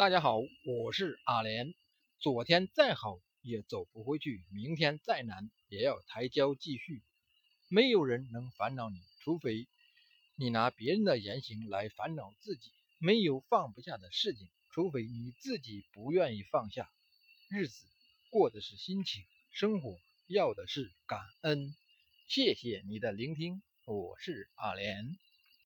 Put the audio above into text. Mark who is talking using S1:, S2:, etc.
S1: 大家好我是阿莲。昨天再好也走不回去明天再难也要抬脚继续。没有人能烦恼你除非你拿别人的言行来烦恼自己没有放不下的事情除非你自己不愿意放下。日子过的是心情生活要的是感恩。谢谢你的聆听我是阿莲。